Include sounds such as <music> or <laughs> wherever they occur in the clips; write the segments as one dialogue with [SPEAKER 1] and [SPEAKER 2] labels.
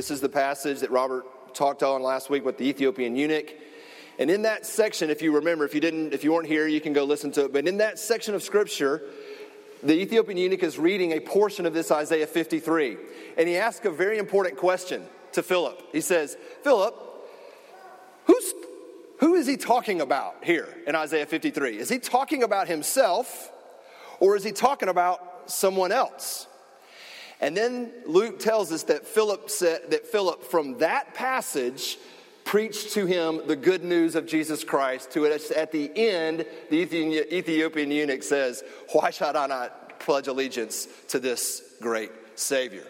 [SPEAKER 1] This is the passage that Robert talked on last week with the Ethiopian eunuch. And in that section, if you remember, if you didn't, if you weren't here, you can go listen to it. But in that section of scripture, the Ethiopian eunuch is reading a portion of this Isaiah 53. And he asks a very important question to Philip. He says, Philip, who's, who is he talking about here in Isaiah 53? Is he talking about himself or is he talking about someone else? And then Luke tells us that Philip said that Philip from that passage preached to him the good news of Jesus Christ. To it at the end, the Ethiopian eunuch says, "Why should I not pledge allegiance to this great Savior?"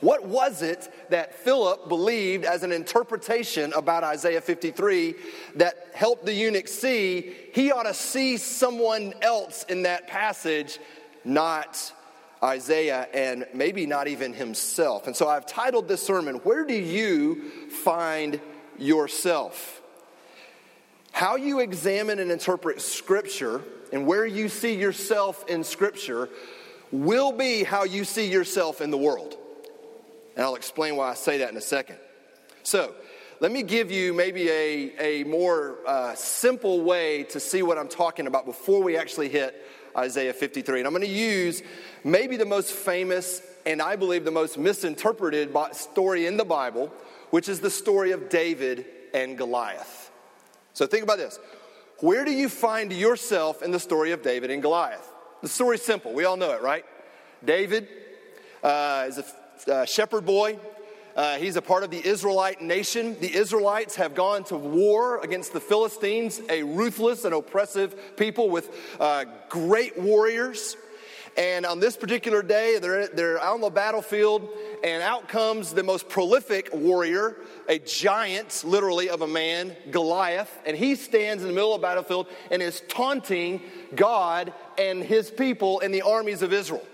[SPEAKER 1] What was it that Philip believed as an interpretation about Isaiah 53 that helped the eunuch see he ought to see someone else in that passage, not Isaiah and maybe not even himself. And so I've titled this sermon, Where Do You Find Yourself? How you examine and interpret Scripture and where you see yourself in Scripture will be how you see yourself in the world. And I'll explain why I say that in a second. So, let me give you maybe a, a more uh, simple way to see what I'm talking about before we actually hit Isaiah 53. And I'm going to use maybe the most famous and I believe the most misinterpreted story in the Bible, which is the story of David and Goliath. So think about this. Where do you find yourself in the story of David and Goliath? The story's simple. We all know it, right? David uh, is a uh, shepherd boy. Uh, he's a part of the Israelite nation. The Israelites have gone to war against the Philistines, a ruthless and oppressive people with uh, great warriors. And on this particular day, they're, they're out on the battlefield, and out comes the most prolific warrior, a giant, literally, of a man, Goliath. And he stands in the middle of the battlefield and is taunting God and his people and the armies of Israel.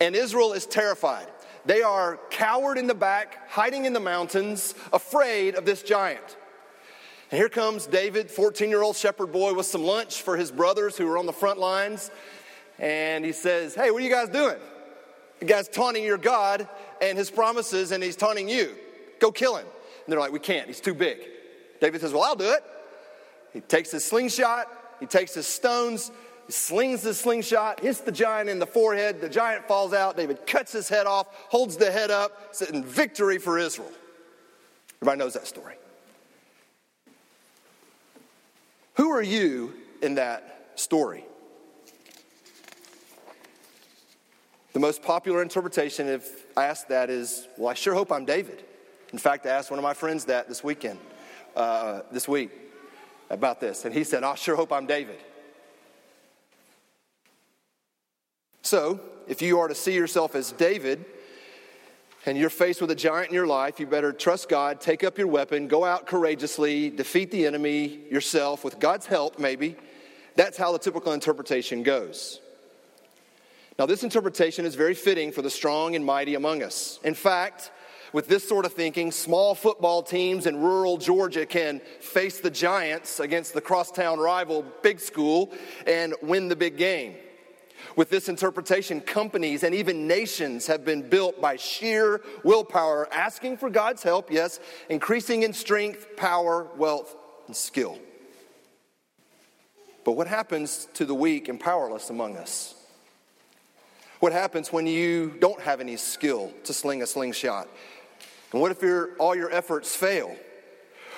[SPEAKER 1] And Israel is terrified. They are cowered in the back, hiding in the mountains, afraid of this giant. And here comes David, 14 year old shepherd boy, with some lunch for his brothers who are on the front lines and he says, Hey, what are you guys doing? The guy's taunting your God and his promises, and he's taunting you. Go kill him. And they're like, We can't, he's too big. David says, Well, I'll do it. He takes his slingshot, he takes his stones, slings the slingshot, hits the giant in the forehead. The giant falls out. David cuts his head off, holds the head up, in victory for Israel. Everybody knows that story. Who are you in that story? The most popular interpretation, if I ask that, is, well, I sure hope I'm David. In fact, I asked one of my friends that this weekend, uh, this week, about this, and he said, I sure hope I'm David. So, if you are to see yourself as David, and you're faced with a giant in your life, you better trust God, take up your weapon, go out courageously, defeat the enemy yourself with God's help, maybe. That's how the typical interpretation goes. Now, this interpretation is very fitting for the strong and mighty among us. In fact, with this sort of thinking, small football teams in rural Georgia can face the Giants against the crosstown rival big school and win the big game. With this interpretation, companies and even nations have been built by sheer willpower, asking for God's help, yes, increasing in strength, power, wealth, and skill. But what happens to the weak and powerless among us? What happens when you don't have any skill to sling a slingshot? And what if your, all your efforts fail?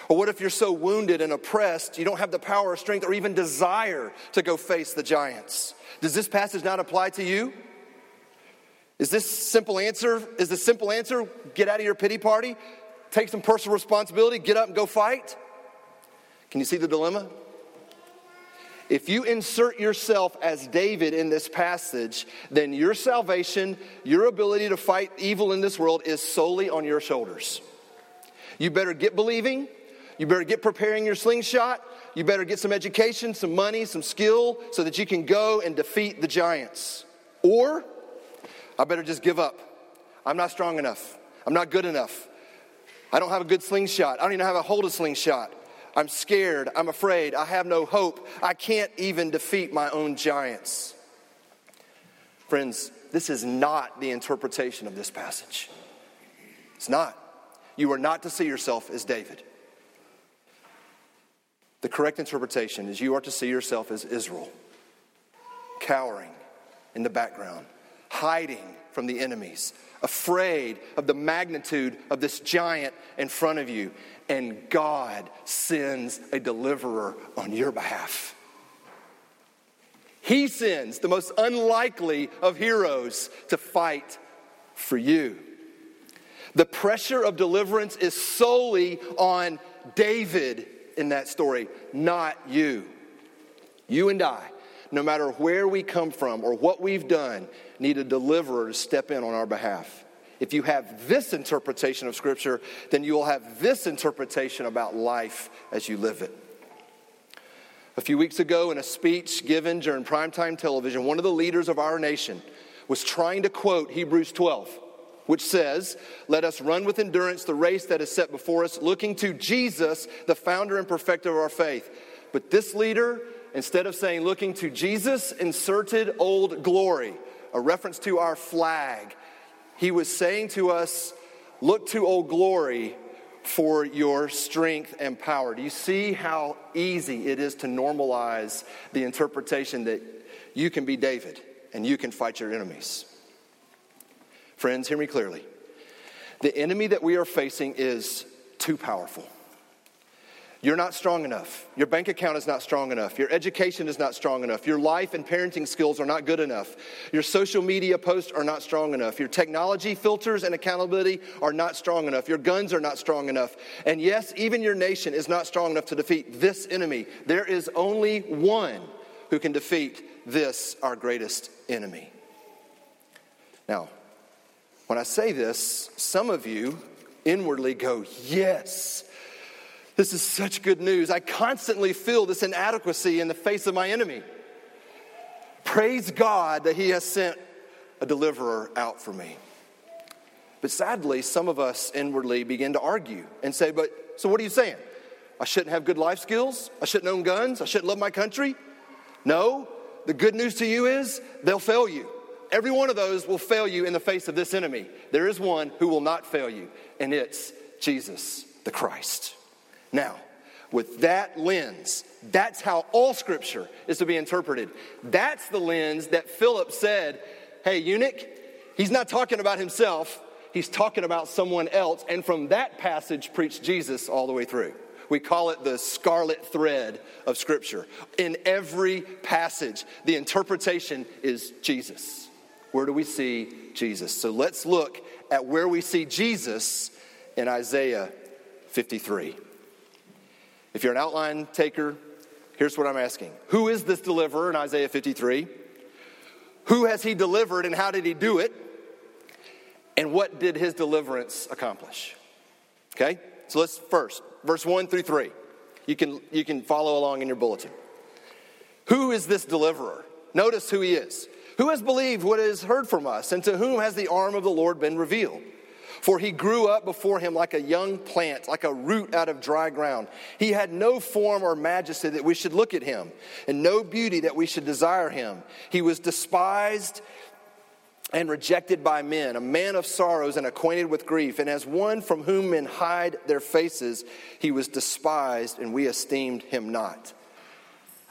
[SPEAKER 1] Or what if you're so wounded and oppressed you don't have the power or strength or even desire to go face the giants? Does this passage not apply to you? Is this simple answer? Is the simple answer get out of your pity party, take some personal responsibility, get up and go fight? Can you see the dilemma? If you insert yourself as David in this passage, then your salvation, your ability to fight evil in this world is solely on your shoulders. You better get believing. You better get preparing your slingshot. You better get some education, some money, some skill so that you can go and defeat the giants. Or I better just give up. I'm not strong enough. I'm not good enough. I don't have a good slingshot. I don't even have a hold a slingshot. I'm scared. I'm afraid. I have no hope. I can't even defeat my own giants. Friends, this is not the interpretation of this passage. It's not. You are not to see yourself as David. The correct interpretation is you are to see yourself as Israel, cowering in the background, hiding from the enemies, afraid of the magnitude of this giant in front of you, and God sends a deliverer on your behalf. He sends the most unlikely of heroes to fight for you. The pressure of deliverance is solely on David in that story, not you. You and I, no matter where we come from or what we've done, need a deliverer to step in on our behalf. If you have this interpretation of Scripture, then you will have this interpretation about life as you live it. A few weeks ago, in a speech given during primetime television, one of the leaders of our nation was trying to quote Hebrews 12, which says, Let us run with endurance the race that is set before us, looking to Jesus, the founder and perfecter of our faith. But this leader, instead of saying looking to Jesus, inserted old glory, a reference to our flag he was saying to us, Look to Old Glory for your strength and power. Do you see how easy it is to normalize the interpretation that you can be David and you can fight your enemies? Friends, hear me clearly. The enemy that we are facing is too powerful. You're not strong enough. Your bank account is not strong enough. Your education is not strong enough. Your life and parenting skills are not good enough. Your social media posts are not strong enough. Your technology filters and accountability are not strong enough. Your guns are not strong enough. And yes, even your nation is not strong enough to defeat this enemy. There is only one who can defeat this, our greatest enemy. Now, when I say this, some of you inwardly go, Yes. This is such good news. I constantly feel this inadequacy in the face of my enemy. Praise God that He has sent a deliverer out for me. But sadly, some of us inwardly begin to argue and say, But so what are you saying? I shouldn't have good life skills? I shouldn't own guns? I shouldn't love my country? No, the good news to you is they'll fail you. Every one of those will fail you in the face of this enemy. There is one who will not fail you, and it's Jesus the Christ. Now, with that lens, that's how all scripture is to be interpreted. That's the lens that Philip said, Hey, eunuch, he's not talking about himself, he's talking about someone else. And from that passage, preached Jesus all the way through. We call it the scarlet thread of Scripture. In every passage, the interpretation is Jesus. Where do we see Jesus? So let's look at where we see Jesus in Isaiah 53. If you're an outline taker, here's what I'm asking Who is this deliverer in Isaiah 53? Who has he delivered and how did he do it? And what did his deliverance accomplish? Okay? So let's first, verse 1 through 3. You can, you can follow along in your bulletin. Who is this deliverer? Notice who he is. Who has believed what is heard from us, and to whom has the arm of the Lord been revealed? For he grew up before him like a young plant, like a root out of dry ground. He had no form or majesty that we should look at him, and no beauty that we should desire him. He was despised and rejected by men, a man of sorrows and acquainted with grief. And as one from whom men hide their faces, he was despised, and we esteemed him not.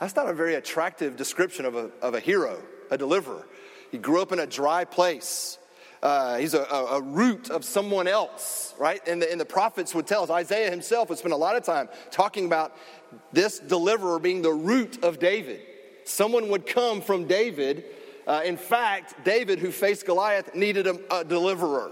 [SPEAKER 1] That's not a very attractive description of a, of a hero, a deliverer. He grew up in a dry place. Uh, he's a, a, root of someone else, right? And the, and the prophets would tell us, Isaiah himself would spend a lot of time talking about this deliverer being the root of David. Someone would come from David. Uh, in fact, David, who faced Goliath, needed a, a deliverer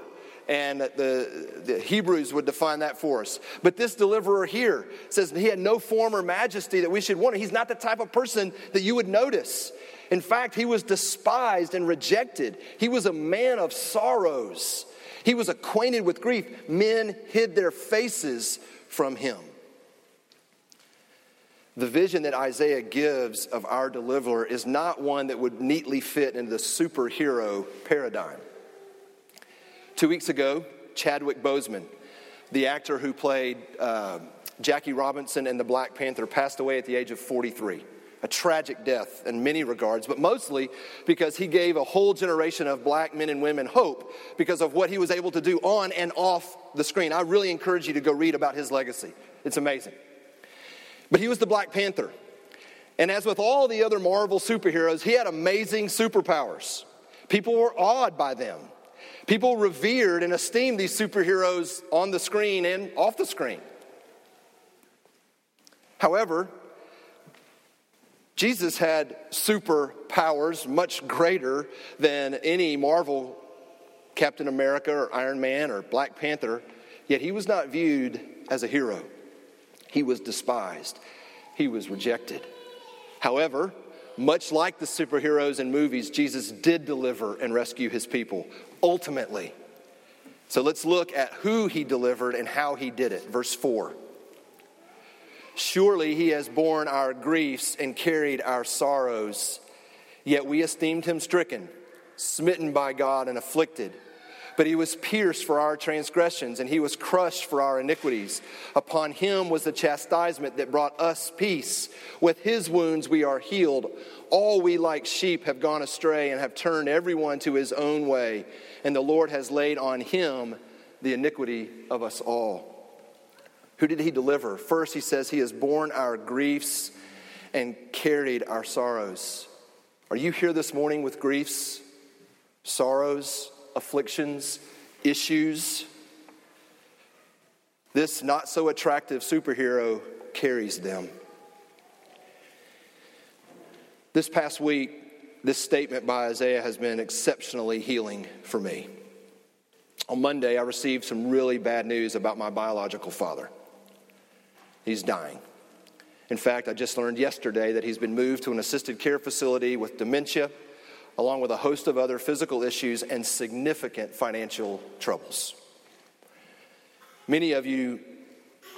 [SPEAKER 1] and the, the, Hebrews would define that for us. But this deliverer here says he had no form or majesty that we should want. He's not the type of person that you would notice. In fact, he was despised and rejected. He was a man of sorrows. He was acquainted with grief. Men hid their faces from him. The vision that Isaiah gives of our deliverer is not one that would neatly fit into the superhero paradigm. Two weeks ago, Chadwick Boseman, the actor who played uh, Jackie Robinson in the Black Panther, passed away at the age of 43 a tragic death in many regards, but mostly because he gave a whole generation of black men and women hope because of what he was able to do on and off the screen. I really encourage you to go read about his legacy, it's amazing. But he was the Black Panther. And as with all the other Marvel superheroes, he had amazing superpowers. People were awed by them. People revered and esteemed these superheroes on the screen and off the screen. However, Jesus had superpowers much greater than any Marvel Captain America or Iron Man or Black Panther, yet he was not viewed as a hero. He was despised, he was rejected. However, much like the superheroes in movies, Jesus did deliver and rescue his people ultimately. So let's look at who he delivered and how he did it. Verse 4. Surely he has borne our griefs and carried our sorrows. Yet we esteemed him stricken, smitten by God, and afflicted. But he was pierced for our transgressions, and he was crushed for our iniquities. Upon him was the chastisement that brought us peace. With his wounds we are healed. All we like sheep have gone astray and have turned everyone to his own way, and the Lord has laid on him the iniquity of us all. Who did he deliver? First, he says, He has borne our griefs and carried our sorrows. Are you here this morning with griefs, sorrows, afflictions, issues? This not so attractive superhero carries them. This past week, this statement by Isaiah has been exceptionally healing for me. On Monday, I received some really bad news about my biological father. He's dying. In fact, I just learned yesterday that he's been moved to an assisted care facility with dementia, along with a host of other physical issues and significant financial troubles. Many of you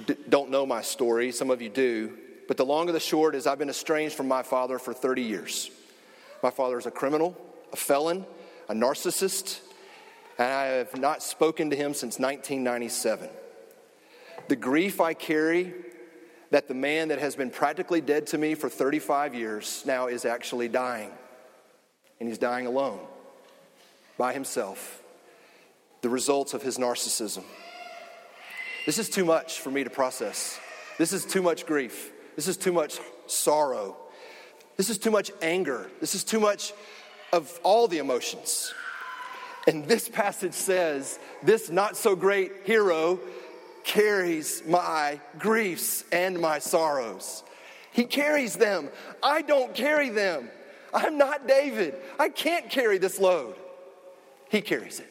[SPEAKER 1] d- don't know my story, some of you do, but the long and the short is I've been estranged from my father for 30 years. My father is a criminal, a felon, a narcissist, and I have not spoken to him since 1997. The grief I carry that the man that has been practically dead to me for 35 years now is actually dying. And he's dying alone, by himself. The results of his narcissism. This is too much for me to process. This is too much grief. This is too much sorrow. This is too much anger. This is too much of all the emotions. And this passage says this not so great hero carries my griefs and my sorrows. He carries them. I don't carry them. I'm not David. I can't carry this load. He carries it.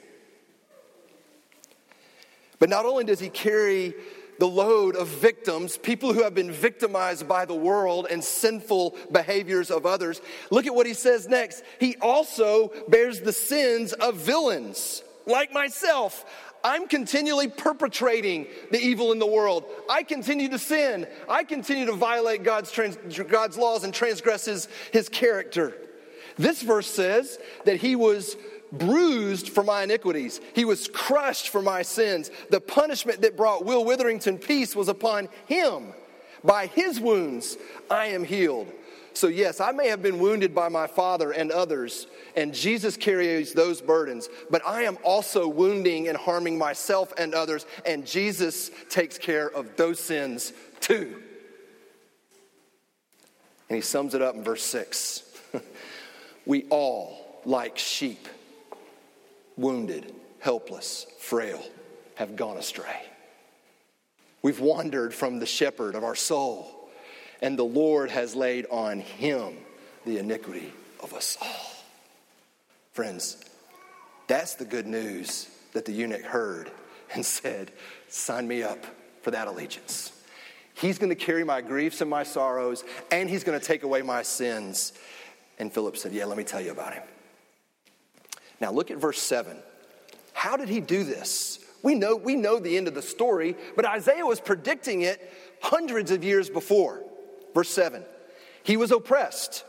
[SPEAKER 1] But not only does he carry the load of victims, people who have been victimized by the world and sinful behaviors of others, look at what he says next. He also bears the sins of villains like myself. I'm continually perpetrating the evil in the world. I continue to sin. I continue to violate God's, trans- God's laws and transgress his, his character. This verse says that he was bruised for my iniquities. He was crushed for my sins. The punishment that brought Will Witherington peace was upon him. By his wounds, I am healed. So, yes, I may have been wounded by my father and others, and Jesus carries those burdens, but I am also wounding and harming myself and others, and Jesus takes care of those sins too. And he sums it up in verse 6 <laughs> We all like sheep, wounded, helpless, frail, have gone astray. We've wandered from the shepherd of our soul, and the Lord has laid on him the iniquity of us all. Friends, that's the good news that the eunuch heard and <laughs> said, Sign me up for that allegiance. He's going to carry my griefs and my sorrows, and he's going to take away my sins. And Philip said, Yeah, let me tell you about him. Now look at verse 7. How did he do this? We know, we know the end of the story, but Isaiah was predicting it hundreds of years before. Verse 7 He was oppressed,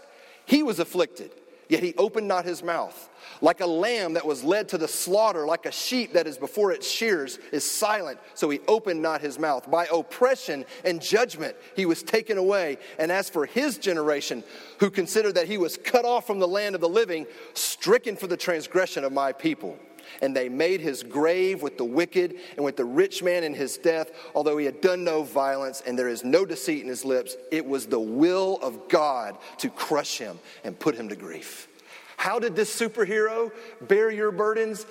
[SPEAKER 1] he was afflicted, yet he opened not his mouth. Like a lamb that was led to the slaughter, like a sheep that is before its shears, is silent, so he opened not his mouth. By oppression and judgment he was taken away. And as for his generation, who considered that he was cut off from the land of the living, stricken for the transgression of my people. And they made his grave with the wicked and with the rich man in his death, although he had done no violence and there is no deceit in his lips. It was the will of God to crush him and put him to grief. How did this superhero bear your burdens,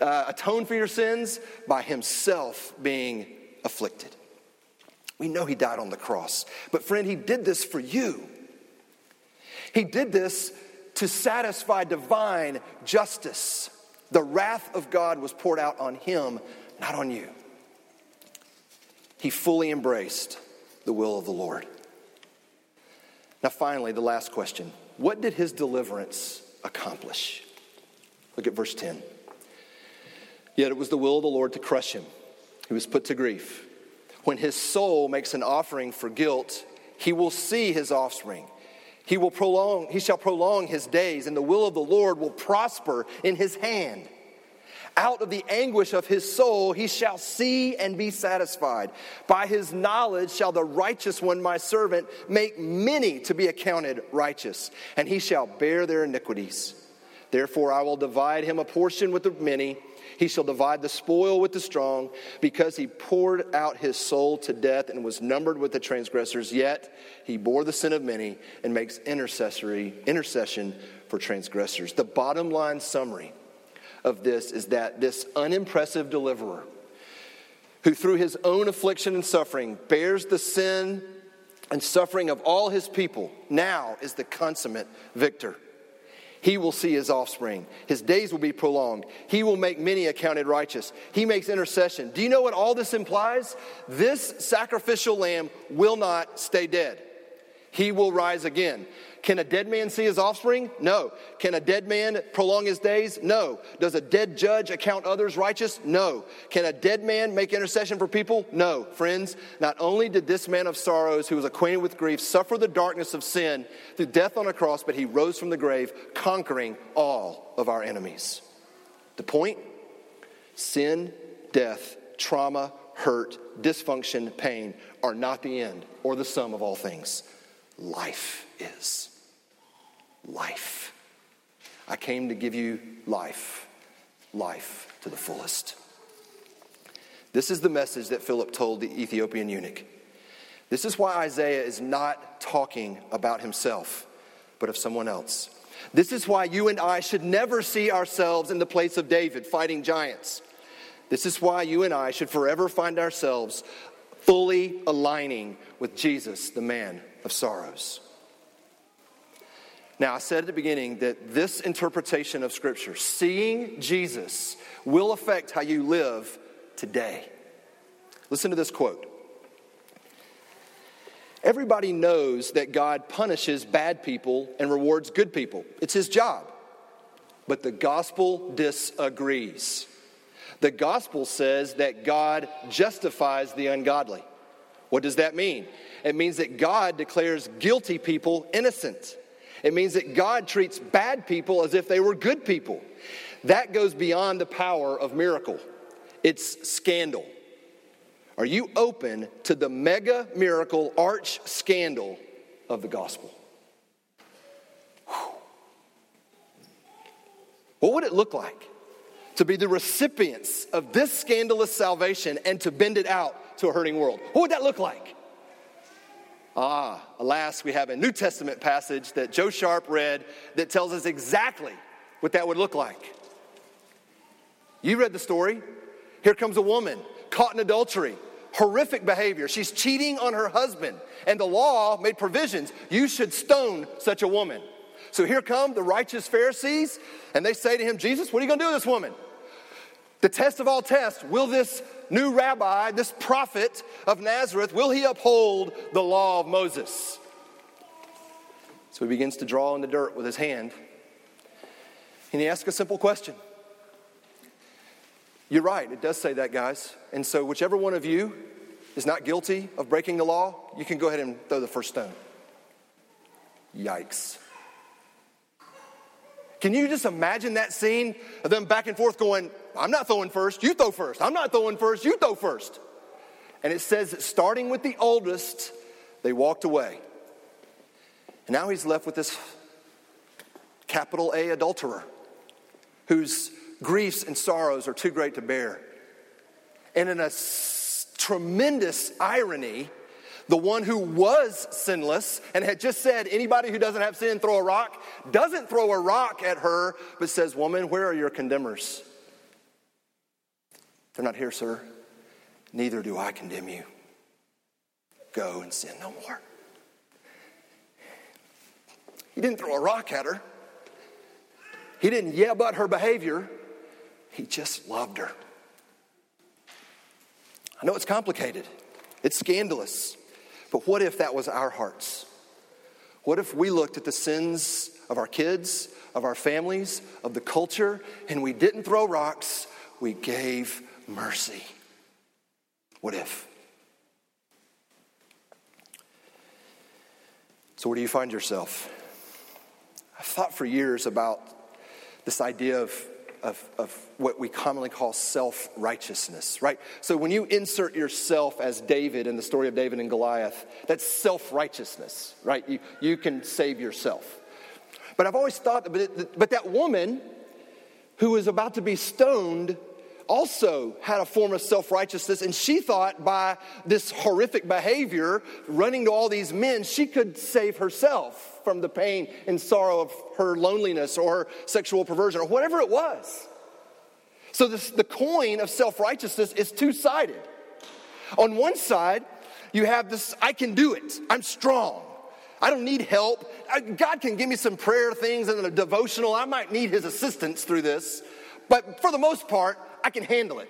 [SPEAKER 1] uh, atone for your sins? By himself being afflicted. We know he died on the cross. But, friend, he did this for you. He did this to satisfy divine justice. The wrath of God was poured out on him, not on you. He fully embraced the will of the Lord. Now, finally, the last question what did his deliverance accomplish? Look at verse 10. Yet it was the will of the Lord to crush him. He was put to grief. When his soul makes an offering for guilt, he will see his offspring. He will prolong, he shall prolong his days, and the will of the Lord will prosper in his hand. Out of the anguish of his soul he shall see and be satisfied. By his knowledge shall the righteous one, my servant, make many to be accounted righteous, and he shall bear their iniquities. Therefore I will divide him a portion with the many. He shall divide the spoil with the strong, because he poured out his soul to death and was numbered with the transgressors. Yet he bore the sin of many and makes intercessory intercession for transgressors. The bottom line summary of this is that this unimpressive deliverer, who through his own affliction and suffering bears the sin and suffering of all his people, now is the consummate victor. He will see his offspring. His days will be prolonged. He will make many accounted righteous. He makes intercession. Do you know what all this implies? This sacrificial lamb will not stay dead. He will rise again. Can a dead man see his offspring? No. Can a dead man prolong his days? No. Does a dead judge account others righteous? No. Can a dead man make intercession for people? No. Friends, not only did this man of sorrows, who was acquainted with grief, suffer the darkness of sin through death on a cross, but he rose from the grave, conquering all of our enemies. The point? Sin, death, trauma, hurt, dysfunction, pain are not the end or the sum of all things. Life is life. I came to give you life, life to the fullest. This is the message that Philip told the Ethiopian eunuch. This is why Isaiah is not talking about himself, but of someone else. This is why you and I should never see ourselves in the place of David fighting giants. This is why you and I should forever find ourselves fully aligning with Jesus, the man of sorrows. Now, I said at the beginning that this interpretation of Scripture, seeing Jesus, will affect how you live today. Listen to this quote Everybody knows that God punishes bad people and rewards good people, it's his job. But the gospel disagrees. The gospel says that God justifies the ungodly. What does that mean? It means that God declares guilty people innocent. It means that God treats bad people as if they were good people. That goes beyond the power of miracle, it's scandal. Are you open to the mega miracle arch scandal of the gospel? Whew. What would it look like to be the recipients of this scandalous salvation and to bend it out to a hurting world? What would that look like? Ah, alas, we have a New Testament passage that Joe Sharp read that tells us exactly what that would look like. You read the story. Here comes a woman caught in adultery, horrific behavior. She's cheating on her husband, and the law made provisions. You should stone such a woman. So here come the righteous Pharisees, and they say to him, Jesus, what are you going to do with this woman? The test of all tests will this new rabbi, this prophet of Nazareth, will he uphold the law of Moses? So he begins to draw in the dirt with his hand, and he asks a simple question. You're right, it does say that, guys. And so, whichever one of you is not guilty of breaking the law, you can go ahead and throw the first stone. Yikes. Can you just imagine that scene of them back and forth going, I'm not throwing first, you throw first. I'm not throwing first, you throw first. And it says that starting with the oldest, they walked away. And now he's left with this capital A adulterer whose griefs and sorrows are too great to bear. And in a s- tremendous irony, the one who was sinless and had just said, anybody who doesn't have sin, throw a rock, doesn't throw a rock at her, but says, Woman, where are your condemners? They're not here, sir. Neither do I condemn you. Go and sin no more. He didn't throw a rock at her. He didn't yell but her behavior. He just loved her. I know it's complicated, it's scandalous, but what if that was our hearts? What if we looked at the sins of our kids, of our families, of the culture, and we didn't throw rocks, we gave mercy? What if? So, where do you find yourself? I've thought for years about this idea of of, of what we commonly call self righteousness, right? So when you insert yourself as David in the story of David and Goliath, that's self righteousness, right? You, you can save yourself. But I've always thought, but, it, but that woman who was about to be stoned also had a form of self righteousness, and she thought by this horrific behavior, running to all these men, she could save herself from the pain and sorrow of her loneliness or her sexual perversion or whatever it was. So, this, the coin of self righteousness is two sided. On one side, you have this I can do it, I'm strong. I don't need help. God can give me some prayer things and a devotional. I might need his assistance through this. But for the most part, I can handle it.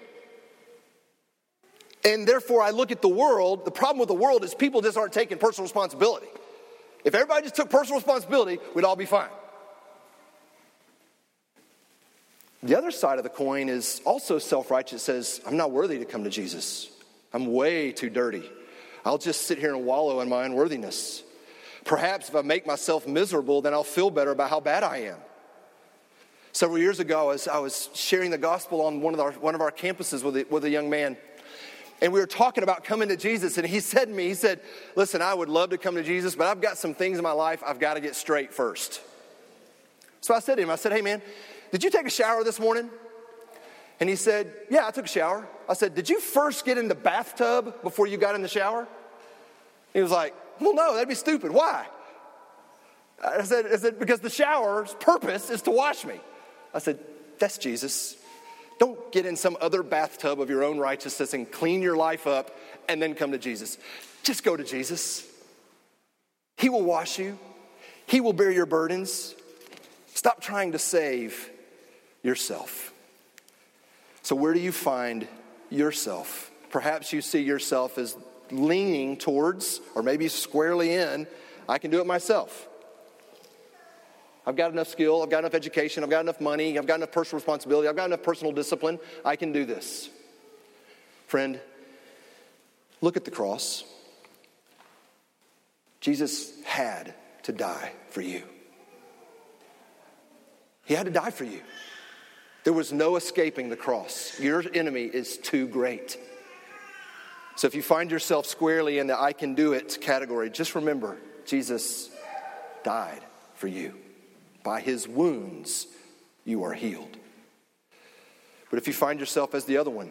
[SPEAKER 1] And therefore, I look at the world. The problem with the world is people just aren't taking personal responsibility. If everybody just took personal responsibility, we'd all be fine. The other side of the coin is also self righteous, says, I'm not worthy to come to Jesus. I'm way too dirty. I'll just sit here and wallow in my unworthiness. Perhaps if I make myself miserable, then I'll feel better about how bad I am. Several years ago, I was, I was sharing the gospel on one of our, one of our campuses with a, with a young man. And we were talking about coming to Jesus. And he said to me, he said, Listen, I would love to come to Jesus, but I've got some things in my life I've got to get straight first. So I said to him, I said, Hey, man, did you take a shower this morning? And he said, Yeah, I took a shower. I said, Did you first get in the bathtub before you got in the shower? He was like, Well, no, that'd be stupid. Why? I said, I said Because the shower's purpose is to wash me. I said, That's Jesus. Don't get in some other bathtub of your own righteousness and clean your life up and then come to Jesus. Just go to Jesus. He will wash you, He will bear your burdens. Stop trying to save yourself. So, where do you find yourself? Perhaps you see yourself as leaning towards, or maybe squarely in, I can do it myself. I've got enough skill, I've got enough education, I've got enough money, I've got enough personal responsibility, I've got enough personal discipline. I can do this. Friend, look at the cross. Jesus had to die for you. He had to die for you. There was no escaping the cross. Your enemy is too great. So if you find yourself squarely in the I can do it category, just remember Jesus died for you. By his wounds, you are healed. But if you find yourself as the other one,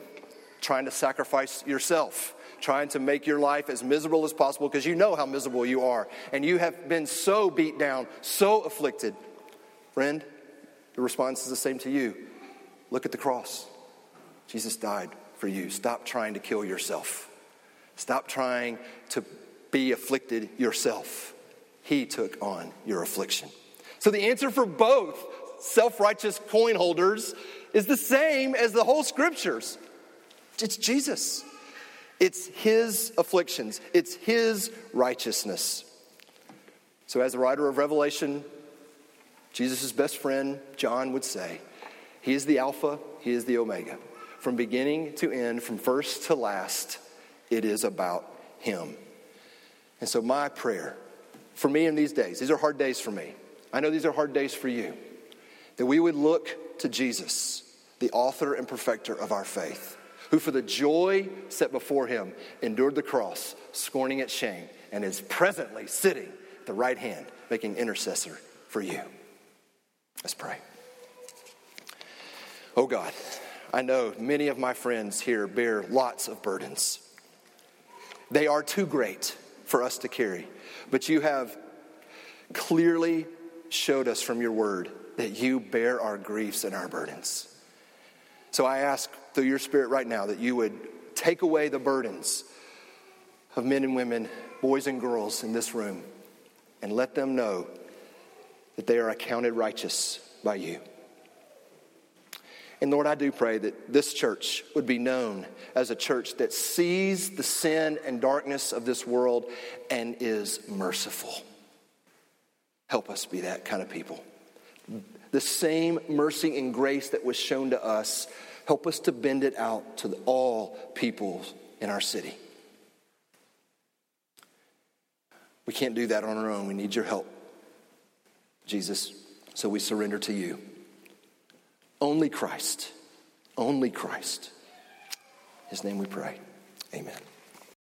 [SPEAKER 1] trying to sacrifice yourself, trying to make your life as miserable as possible because you know how miserable you are, and you have been so beat down, so afflicted, friend, the response is the same to you. Look at the cross. Jesus died for you. Stop trying to kill yourself. Stop trying to be afflicted yourself. He took on your affliction. So the answer for both self righteous coin holders is the same as the whole scriptures it's Jesus. It's his afflictions, it's his righteousness. So, as the writer of Revelation, Jesus' best friend, John, would say, He is the Alpha, He is the Omega. From beginning to end, from first to last, it is about Him. And so, my prayer for me in these days, these are hard days for me. I know these are hard days for you, that we would look to Jesus, the author and perfecter of our faith, who for the joy set before him endured the cross, scorning its shame, and is presently sitting at the right hand, making intercessor for you. Let's pray. Oh God, I know many of my friends here bear lots of burdens. They are too great for us to carry, but you have clearly showed us from your word that you bear our griefs and our burdens. So I ask through your spirit right now that you would take away the burdens of men and women, boys and girls in this room and let them know that they are accounted righteous by you. And Lord, I do pray that this church would be known as a church that sees the sin and darkness of this world and is merciful. Help us be that kind of people. The same mercy and grace that was shown to us, help us to bend it out to all peoples in our city. We can't do that on our own. We need your help, Jesus. So we surrender to you. Only Christ, only Christ. His name we pray. Amen.